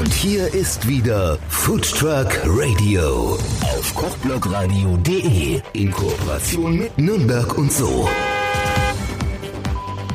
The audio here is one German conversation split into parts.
Und hier ist wieder Food Truck Radio auf kochblogradio.de in Kooperation mit Nürnberg und so.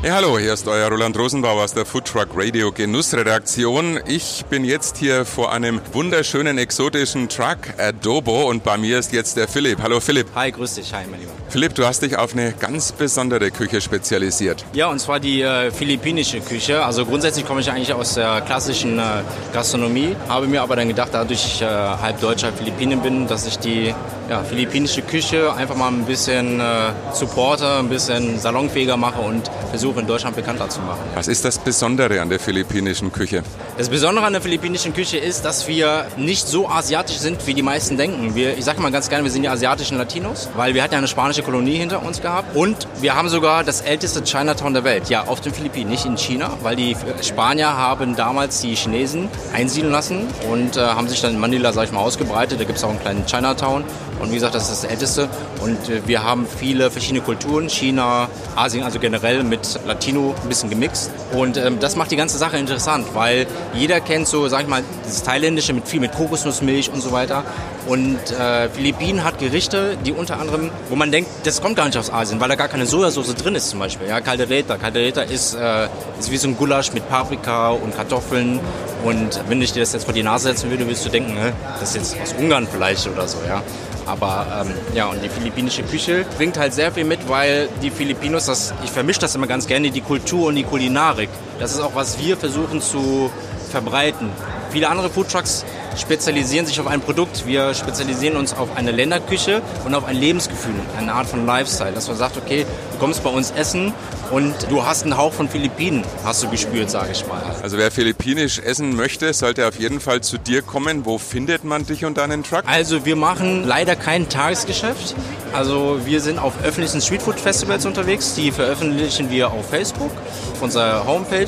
Ja, hallo, hier ist euer Roland Rosenbauer aus der Foodtruck Radio Genussredaktion. Ich bin jetzt hier vor einem wunderschönen exotischen Truck Adobo und bei mir ist jetzt der Philipp. Hallo Philipp. Hi, grüß dich. Hi, mein Lieber. Philipp, du hast dich auf eine ganz besondere Küche spezialisiert. Ja, und zwar die äh, philippinische Küche. Also grundsätzlich komme ich eigentlich aus der klassischen äh, Gastronomie, habe mir aber dann gedacht, dadurch ich äh, halb Deutsch, halb Philippinen bin, dass ich die ja, philippinische Küche einfach mal ein bisschen äh, supporte, ein bisschen salonfähiger mache und versuche in Deutschland bekannter zu machen. Was ist das Besondere an der philippinischen Küche? Das Besondere an der philippinischen Küche ist, dass wir nicht so asiatisch sind, wie die meisten denken. Wir, ich sage mal ganz gerne, wir sind die asiatischen Latinos, weil wir hatten ja eine spanische Kolonie hinter uns gehabt und wir haben sogar das älteste Chinatown der Welt. Ja, auf den Philippinen, nicht in China, weil die Spanier haben damals die Chinesen einsiedeln lassen und äh, haben sich dann in Manila, sag ich mal, ausgebreitet. Da gibt es auch einen kleinen Chinatown und wie gesagt, das ist das älteste. Und äh, wir haben viele verschiedene Kulturen, China, Asien, also generell mit Latino ein bisschen gemixt. Und ähm, das macht die ganze Sache interessant, weil jeder kennt so, sag ich mal, das Thailändische mit viel mit Kokosnussmilch und so weiter. Und äh, Philippinen hat Gerichte, die unter anderem, wo man denkt, das kommt gar nicht aus Asien, weil da gar keine Sojasauce drin ist zum Beispiel. Ja, Caldereta. Caldereta ist, äh, ist wie so ein Gulasch mit Paprika und Kartoffeln. Und wenn ich dir das jetzt vor die Nase setzen würde, würdest du denken, ne, das ist jetzt aus Ungarn vielleicht oder so. Ja. Aber ähm, ja, und die philippinische Küche bringt halt sehr viel mit, weil die Filipinos, das, ich vermische das immer ganz gerne, die Kultur und die Kulinarik. Das ist auch, was wir versuchen zu verbreiten. Viele andere Foodtrucks spezialisieren sich auf ein Produkt. Wir spezialisieren uns auf eine Länderküche und auf ein Lebensgefühl, eine Art von Lifestyle. Dass man sagt, okay, du kommst bei uns essen und du hast einen Hauch von Philippinen, hast du gespürt, sage ich mal. Also wer philippinisch essen möchte, sollte auf jeden Fall zu dir kommen. Wo findet man dich und deinen Truck? Also wir machen leider kein Tagesgeschäft. Also wir sind auf öffentlichen Streetfood-Festivals unterwegs. Die veröffentlichen wir auf Facebook, auf unserer Homepage.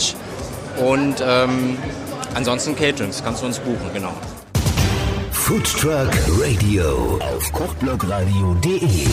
Und ähm, ansonsten Caterings kannst du uns buchen, genau. Food Truck Radio auf kochblogradio.de